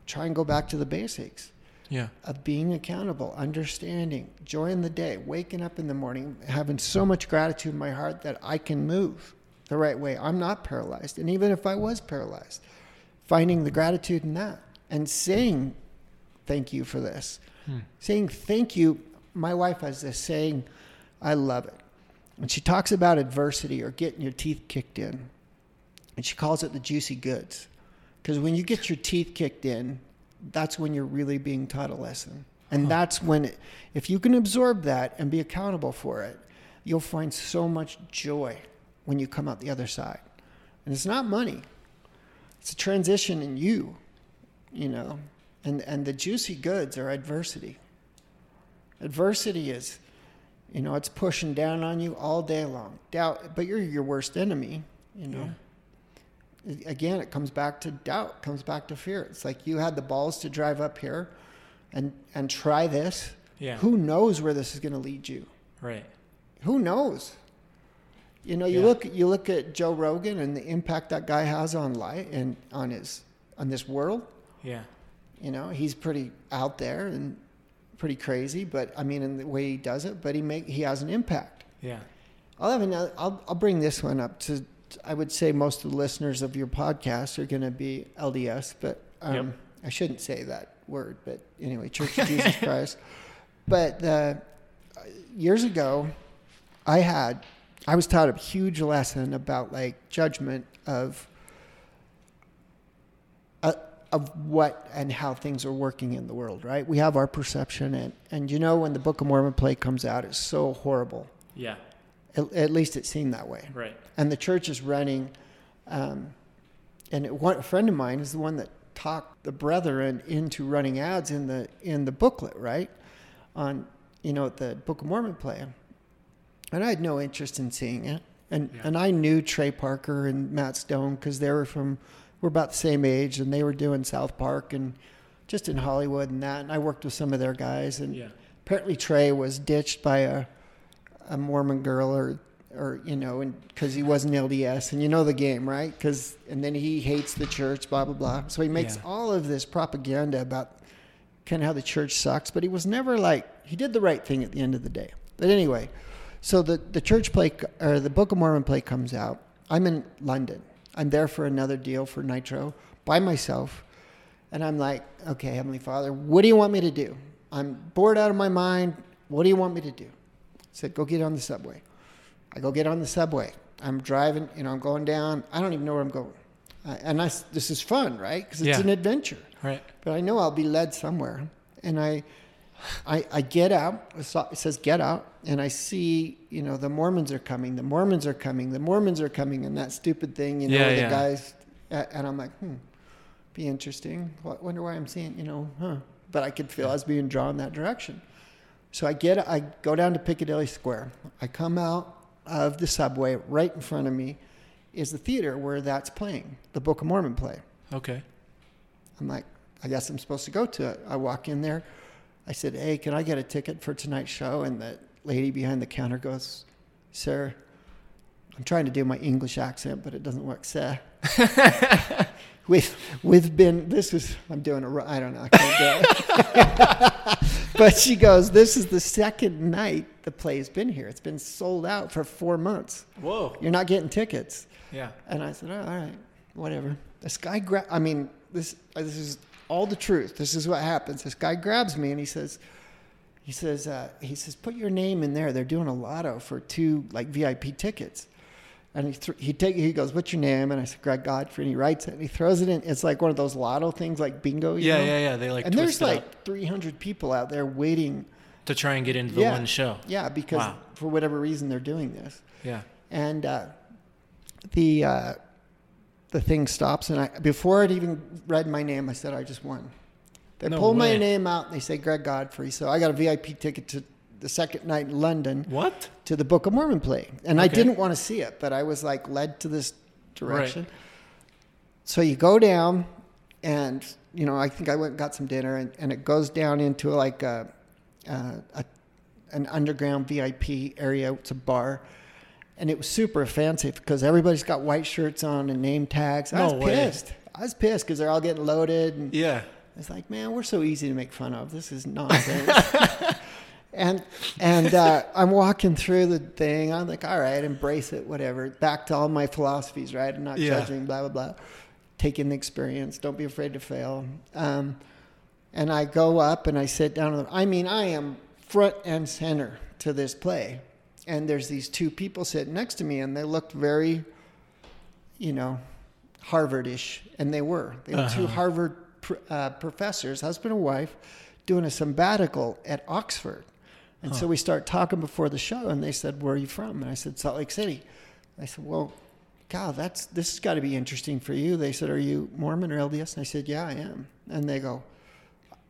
try and go back to the basics Yeah. of being accountable, understanding, joy in the day, waking up in the morning, having so much gratitude in my heart that I can move the right way. I'm not paralyzed. And even if I was paralyzed, finding the gratitude in that and saying thank you for this. Hmm. Saying thank you. My wife has this saying, I love it. When she talks about adversity or getting your teeth kicked in, and she calls it the juicy goods. Because when you get your teeth kicked in, that's when you're really being taught a lesson. And that's when, it, if you can absorb that and be accountable for it, you'll find so much joy when you come out the other side. And it's not money, it's a transition in you, you know. And, and the juicy goods are adversity. Adversity is, you know, it's pushing down on you all day long. Doubt, but you're your worst enemy, you know. Again, it comes back to doubt, comes back to fear. It's like you had the balls to drive up here and and try this. Yeah. Who knows where this is going to lead you? Right. Who knows? You know, you Yeah. look you look at Joe Rogan and the impact that guy has on life and on his on this world. Yeah. You know, he's pretty out there and pretty crazy, but I mean, in the way he does it, but he make he has an impact. Yeah. I'll have another, I'll I'll bring this one up to. I would say most of the listeners of your podcast are going to be LDS, but um, Yep. I shouldn't say that word. But anyway, Church of Jesus Christ. But uh, years ago, I had I was taught a huge lesson about like judgment of uh, of what and how things are working in the world. Right? We have our perception, and and you know when the Book of Mormon play comes out, it's so horrible. Yeah. At, at least it seemed that way. Right. And the church is running, um, and it, one, a friend of mine is the one that talked the brethren into running ads in the in the booklet, right? On you know the Book of Mormon play, and I had no interest in seeing it, and Yeah. and I knew Trey Parker and Matt Stone because they were from we're about the same age, and they were doing South Park and just in Hollywood and that, and I worked with some of their guys, and Yeah. apparently Trey was ditched by a a Mormon girl or or you know and because he wasn't LDS and you know the game right because and then he hates the church blah blah blah so he makes Yeah. all of this propaganda about kind of how the church sucks but he was never like he did the right thing at the end of the day but anyway so the the church play or the Book of Mormon play comes out I'm in London I'm there for another deal for Nitro by myself and I'm like, okay, Heavenly Father, what do you want me to do? I'm bored out of my mind. What do you want me to do? Said, go get on the subway. I go get on the subway. I'm driving, you know, I'm going down. I don't even know where I'm going. And I, this is fun, right? Because it's Yeah. an adventure. Right. But I know I'll be led somewhere. And I, I, I get out. It says get out, and I see, you know, the Mormons are coming. The Mormons are coming. The Mormons are coming, and that stupid thing, you know, Yeah, the yeah. guys. And I'm like, hmm, be interesting. Wonder why I'm seeing, you know, huh? But I could feel I was being drawn that direction. So I get, I go down to Piccadilly Square. I come out of the subway. Right in front of me is the theater where that's playing, the Book of Mormon play. Okay. I'm like, I guess I'm supposed to go to it. I walk in there. I said, Hey, can I get a ticket for tonight's show? And the lady behind the counter goes, Sir, I'm trying to do my English accent, but it doesn't work, sir. we've, we've been, this is, I'm doing a, I don't know, I can't do it. but she goes, This is the second night the play's been here. It's been sold out for four months. Whoa. You're not getting tickets. Yeah. And I said, oh, all right, whatever. This guy grab. I mean, this this is all the truth. This is what happens. This guy grabs me and he says, he says, uh, he says, put your name in there. They're doing a lotto for two like VIP tickets. And he th- he take he goes, what's your name? And I said, Gregg Godfrey. And he writes it and he throws it in. It's like one of those lotto things, like bingo. You Yeah, know? yeah, yeah. They like and there's it like up 300 people out there waiting. to try and get into the yeah, one show. Yeah, because Wow. for whatever reason they're doing this Yeah. and uh, the uh, the thing stops and I before I'd even read my name I said I just won. They No pull my name out and they say Gregg Godfrey. So I got a VIP ticket to the second night in London What? To the Book of Mormon play. And I didn't want to see it, but I was like led to this direction. So you go down and you know, I think I went and got some dinner and, and it goes down into like a, uh, a an underground VIP area. It's a bar. And it was super fancy because everybody's got white shirts on and name tags. I No was way. pissed. I was pissed because they're all getting loaded. And Yeah. it's like, man, we're so easy to make fun of. This is nonsense. And and uh, I'm walking through the thing. I'm like, all right, embrace it, whatever. Back to all my philosophies, right? I'm not Yeah. judging, blah blah blah. Taking the experience. Don't be afraid to fail. Um, And I go up and I sit down. I mean, I am front and center to this play. And there's these two people sitting next to me, and they looked very, you know, Harvardish, and they were. They were two Uh-huh. Harvard pr- uh, professors, husband and wife, doing a sabbatical at Oxford. And so we start talking before the show, and they said, "Where are you from?" And I said, "Salt Lake City." I said, "Well, God, that's this has got to be interesting for you." They said, "Are you Mormon or LDS?" And I said, "Yeah, I am." And they go,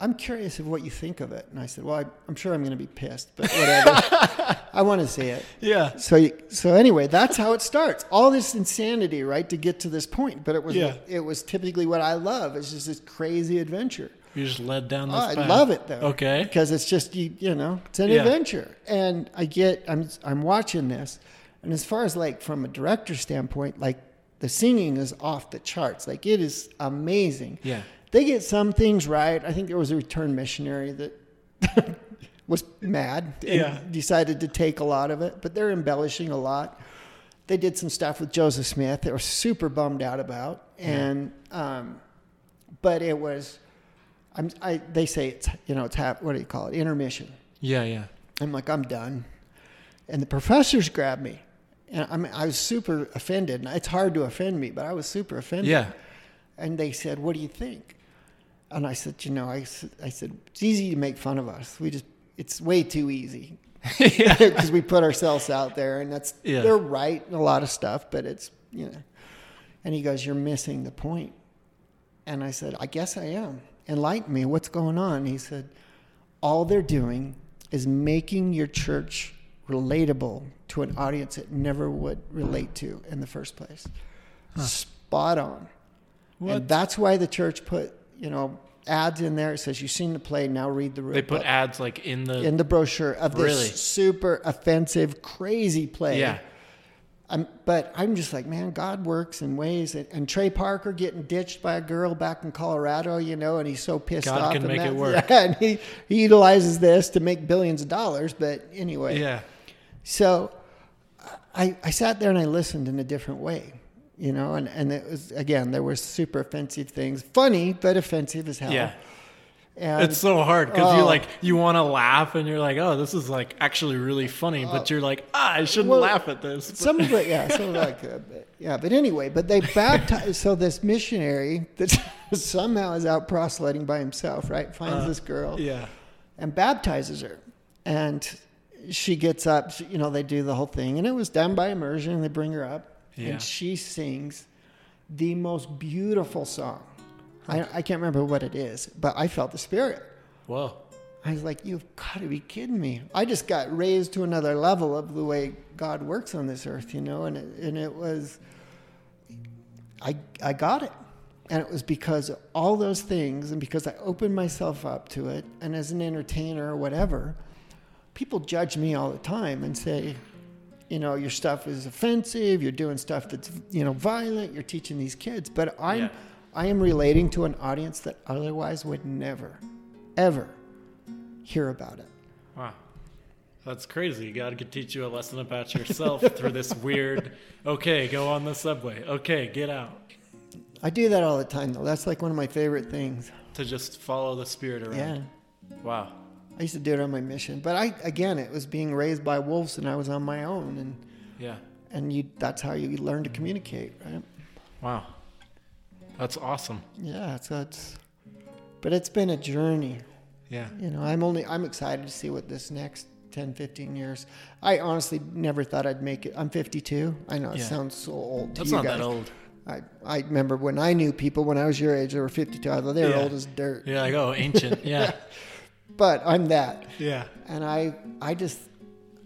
"I'm curious of what you think of it." And I said, "Well, I, I'm sure I'm going to be pissed, but whatever. I want to see it." Yeah. So, you- so anyway, that's how it starts. All this insanity, right, to get to this point. But it was, Yeah. it was typically what I love. It's just this crazy adventure. You just led down Oh, this I path. love it though. Okay. Because it's just you, you know, it's an Yeah. adventure, and I get, I'm, I'm watching this, and as far as like from a director standpoint, like the singing is off the charts. Like it is amazing. Yeah. They get some things right. I think there was a return missionary that was mad and Yeah. decided to take a lot of it, but they're embellishing a lot. They did some stuff with Joseph Smith. They were super bummed out about, and um, but it was. I'm, I, they say it's you know it's hap, what do you call it intermission. Yeah, yeah. I'm like I'm done, and the professors grabbed me, and I mean I was super offended. And it's hard to offend me, but I was super offended. Yeah. And they said, "What do you think?" And I said, "You know, I, I said it's easy to make fun of us. We just it's way too easy because we put ourselves out there, and that's Yeah. they're right in a lot of stuff, but it's you know." And he goes, "You're missing the point." And I said, "I guess I am. Enlighten me. What's going on?" He said, "All they're doing is making your church relatable to an audience it never would relate to in the first place." Spot on. What? And that's why the church put, you know, ads in there. It says, "You've seen the play, now read the They put ads like in the in the brochure of this Really? super offensive, crazy play. Yeah. I'm, but I'm just like, man, God works in ways. And, and Trey Parker getting ditched by a girl back in Colorado, you know, and he's so pissed God off. can and make it that- work. Yeah, and he, he utilizes this to make billions of dollars. But anyway, Yeah. so I, I sat there and I listened in a different way, you know, and, and it was, again, there were super offensive things, funny, but offensive as hell. Yeah. And It's so hard because you Oh. like you want to laugh and you're like, oh, this is like actually really funny, but you're like, ah, I shouldn't Well, laugh at this. But- some of it, yeah, some of could, but, yeah. But anyway, but they baptize. so this missionary that somehow is out proselyting by himself, right? Finds Uh, this girl yeah. and baptizes her, and she gets up. You know, they do the whole thing, and it was done by immersion. They bring her up, Yeah. and she sings the most beautiful song. I, I can't remember what it is, but I felt the spirit. Whoa. I was like, you've got to be kidding me. I just got raised to another level of the way God works on this earth, you know, and it, and it was, I, I got it. And it was because of all those things and because I opened myself up to it. And as an entertainer or whatever, people judge me all the time and say, you know, your stuff is offensive. You're doing stuff that's, you know, violent. You're teaching these kids. But I'm, Yeah. I am relating to an audience that otherwise would never, ever hear about it. Wow. That's crazy. God could teach you a lesson about yourself through this weird, okay, go on the subway. Okay, get out. I do that all the time, though. That's like one of my favorite things. To just follow the spirit around. Yeah. Wow. I used to do it on my mission. But I, again, it was being raised by wolves and I was on my own. And, Yeah. and you, that's how you learn to communicate, right? Wow. That's awesome. Yeah. So it's, but it's been a journey. Yeah. You know, I'm only, I'm excited to see what this next 10, 15 years. I honestly never thought I'd make it. I'm 52. I know it Yeah. sounds so old to That's you not guys. that old. I, I remember when I knew people when I was your age, they were 52. I thought they were Yeah. old as dirt. Yeah, like, oh, ancient. Yeah. But I'm that. yeah. and I I just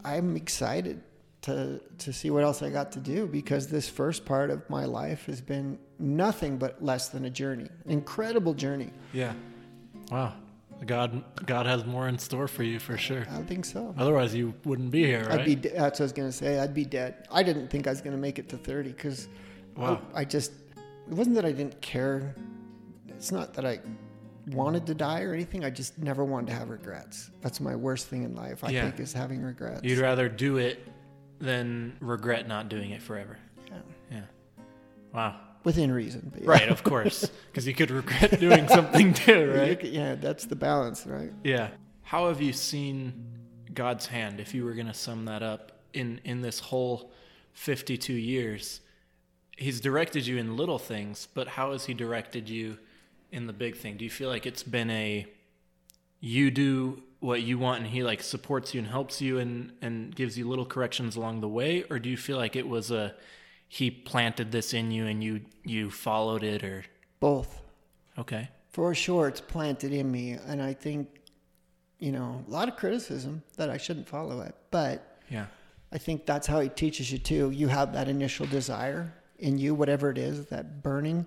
I'm excited to to see what else I got to do because this first part of my life has been nothing but less than a journey, incredible journey. Yeah. Wow. God, God has more in store for you for sure. I think so. Otherwise, you wouldn't be here, right? I'd be de- that's what I was gonna say. I'd be dead. I didn't think I was gonna make it to 30 because Wow. I, I just it wasn't that I didn't care. It's not that I wanted to die or anything. I just never wanted to have regrets. That's my worst thing in life. I Yeah. think is having regrets. You'd rather do it than regret not doing it forever. Yeah. Yeah. Wow. Within reason. Yeah. Right, of course, because you could regret doing something too, right? could- yeah, that's the balance, right? Yeah. How have you seen God's hand, if you were going to sum that up, in, in this whole 52 years? He's directed you in little things, but how has He directed you in the big thing? Do you feel like it's been a you do what you want and He like supports you and helps you and, and gives you little corrections along the way? Or do you feel like it was a He planted this in you and you, you followed it or. Both. Okay. For sure, it's planted in me. And I think, you know, a lot of criticism that I shouldn't follow it. But Yeah. I think that's how he teaches you too. You have that initial desire in you, whatever it is, that burning.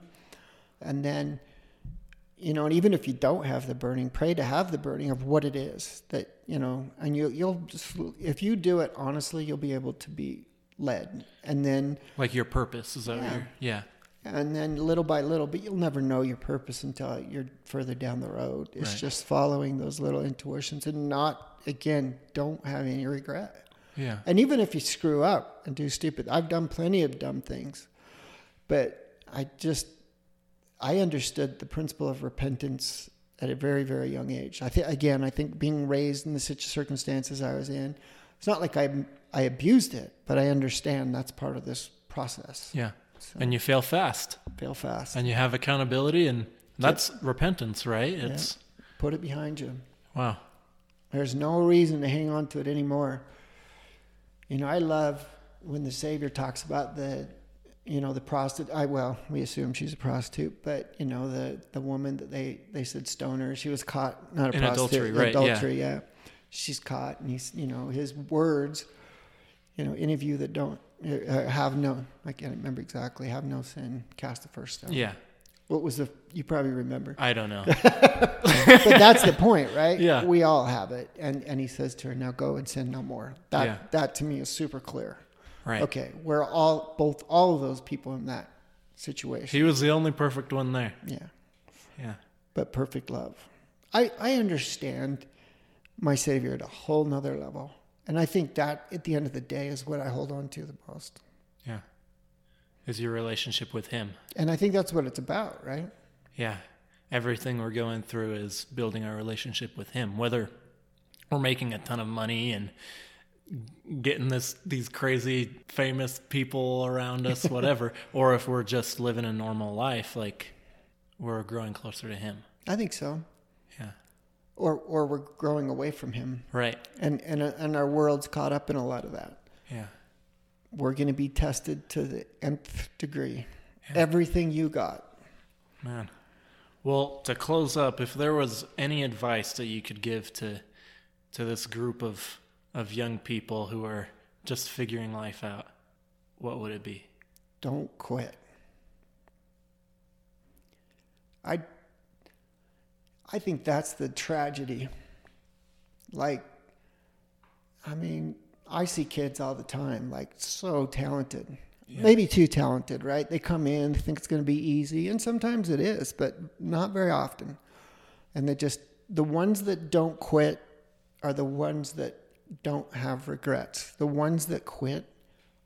And then, you know, and even if you don't have the burning, pray to have the burning of what it is that, you know, and you, you'll just, if you do it honestly, you'll be able to be led. And then, Like your purpose. Is that Yeah. you're. Yeah. and then little by little, but you'll never know your purpose until you're further down the road. It's Right. just following those little intuitions and not, again, don't have any regret. Yeah. And even if you screw up and do stupid, I've done plenty of dumb things, but I just, I understood the principle of repentance at a very, very young age. I think, again, I think being raised in the such circumstances I was in, it's not like I, I abused it, but I understand that's part of this process. Yeah. So And you fail fast. fail fast. And you have accountability and that's repentance, right? It's Put it behind you. wow. There's no reason to hang on to it anymore. You know, I love when the Savior talks about the, you know, the prostitute. I well, we assume she's a prostitute, but you know, the the woman that they they said stone her. She was caught not a In prostitute, adultery, right, yeah. Adultery, yeah. She's caught, and he's, you know, his words. You know, any of you that don't uh, have no, I can't remember exactly, have no sin, cast the first stone. Yeah. What was the? You probably remember. I don't know. but that's the point, right? Yeah. We all have it. And and he says to her, Now go and sin no more. That Yeah. that to me is super clear. Right. Okay. We're all both all of those people in that situation. He was the only perfect one there. yeah. Yeah. But perfect love. I, I understand my Savior at a whole nother level. And I think that at the end of the day is what I hold on to the most. Yeah. Is your relationship with him. And I think that's what it's about, right? Yeah. Everything we're going through is building our relationship with him. Whether we're making a ton of money and getting this these crazy famous people around us, whatever, or if we're just living a normal life, like we're growing closer to him. I think so. Yeah. Or or we're growing away from him. Right. And and uh, and our world's caught up in a lot of that. Yeah. we're going to be tested to the nth degree. Everything you got. Man. Well, to close up, if there was any advice that you could give to to this group of of young people who are just figuring life out, what would it be? Don't quit. I I think that's the tragedy. Like I mean, I see kids all the time like so talented. Maybe too talented, right? They come in, they think it's going to be easy, and sometimes it is, but not very often. And they just the ones that don't quit are the ones that don't have regrets. The ones that quit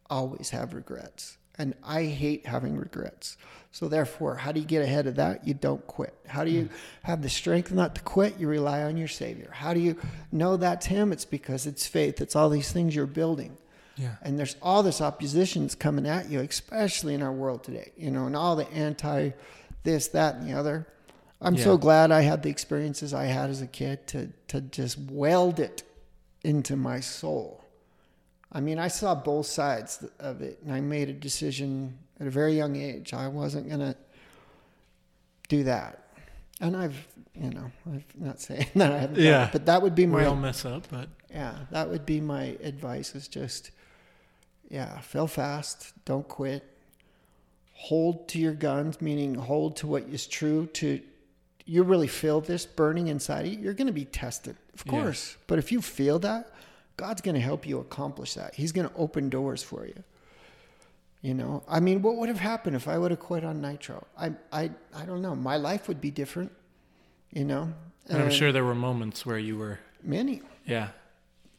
always have regrets. And I hate having regrets. So therefore, how do you get ahead of that? You don't quit. How do you have the strength not to quit? You rely on your Savior. How do you know that's Him? It's because it's faith. It's all these things you're building. Yeah. And there's all this opposition that's coming at you, especially in our world today, you know, and all the anti this, that, and the other. I'm so glad I had the experiences I had as a kid to, to just weld it into my soul. I mean, I saw both sides of it, and I made a decision at a very young age. I wasn't going to do that. And I've, you know, I'm not saying that I haven't done Yeah. it, but that would be my. We all mess up, but yeah, that would be my advice is just yeah, fail fast, don't quit. Hold to your guns, meaning hold to what is true to you really feel this burning inside of you, you're going to be tested. Of Yeah. course. But if you feel that, God's going to help you accomplish that. He's going to open doors for you. You know, I mean, what would have happened if I would have quit on nitro? I, I, I don't know. My life would be different. You know, and I'm sure there were moments where you were, many yeah,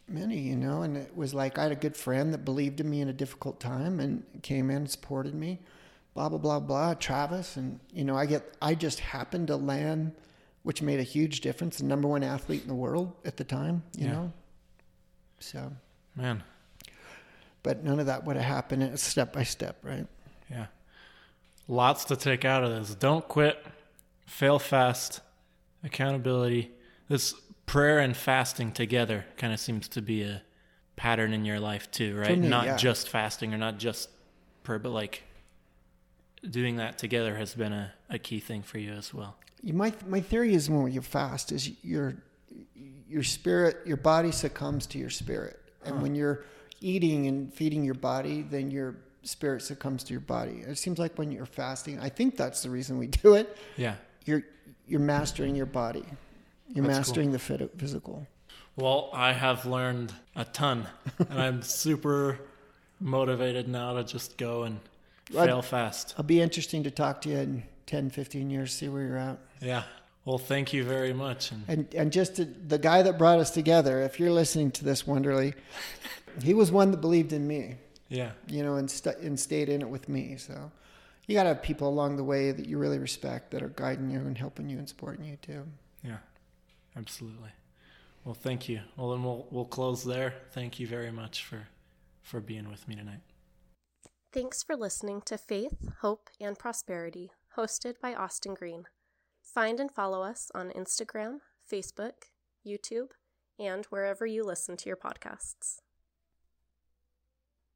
many, you know, and it was like I had a good friend that believed in me in a difficult time and came in and supported me. blah blah blah blah Travis and you know I get I just happened to land which made a huge difference the number one athlete in the world at the time you Yeah. know so Man, but none of that would have happened It's step by step right yeah. Lots to take out of this. Don't quit. Fail fast. Accountability. This prayer and fasting together kind of seems to be a pattern in your life too, right? me, not yeah. just fasting or not just prayer, but like doing that together has been a, a key thing for you as well. my my theory is when you fast is your your spirit your body succumbs to your spirit. And when you're eating and feeding your body then your spirit succumbs to your body. It seems like when you're fasting i think that's the reason we do it. Yeah. you're you're mastering your body. You're That's mastering the physical. Well, I have learned a ton, and I'm super motivated now to just go and fail fast. it'll be interesting to talk to you in 10 15 years see where you're at. Yeah. Well, thank you very much. And and and just to, the guy that brought us together if you're listening to this wonderly he was one that believed in me yeah, you know, and, st- and stayed in it with me. So you got to have people along the way that you really respect that are guiding you and helping you and supporting you too. yeah, absolutely. Well, thank you. Well, then we'll we'll close there. Thank you very much for for being with me tonight. Thanks for listening to Faith, Hope, and Prosperity, hosted by Austin Green. Find and follow us on Instagram, Facebook, YouTube, and wherever you listen to your podcasts.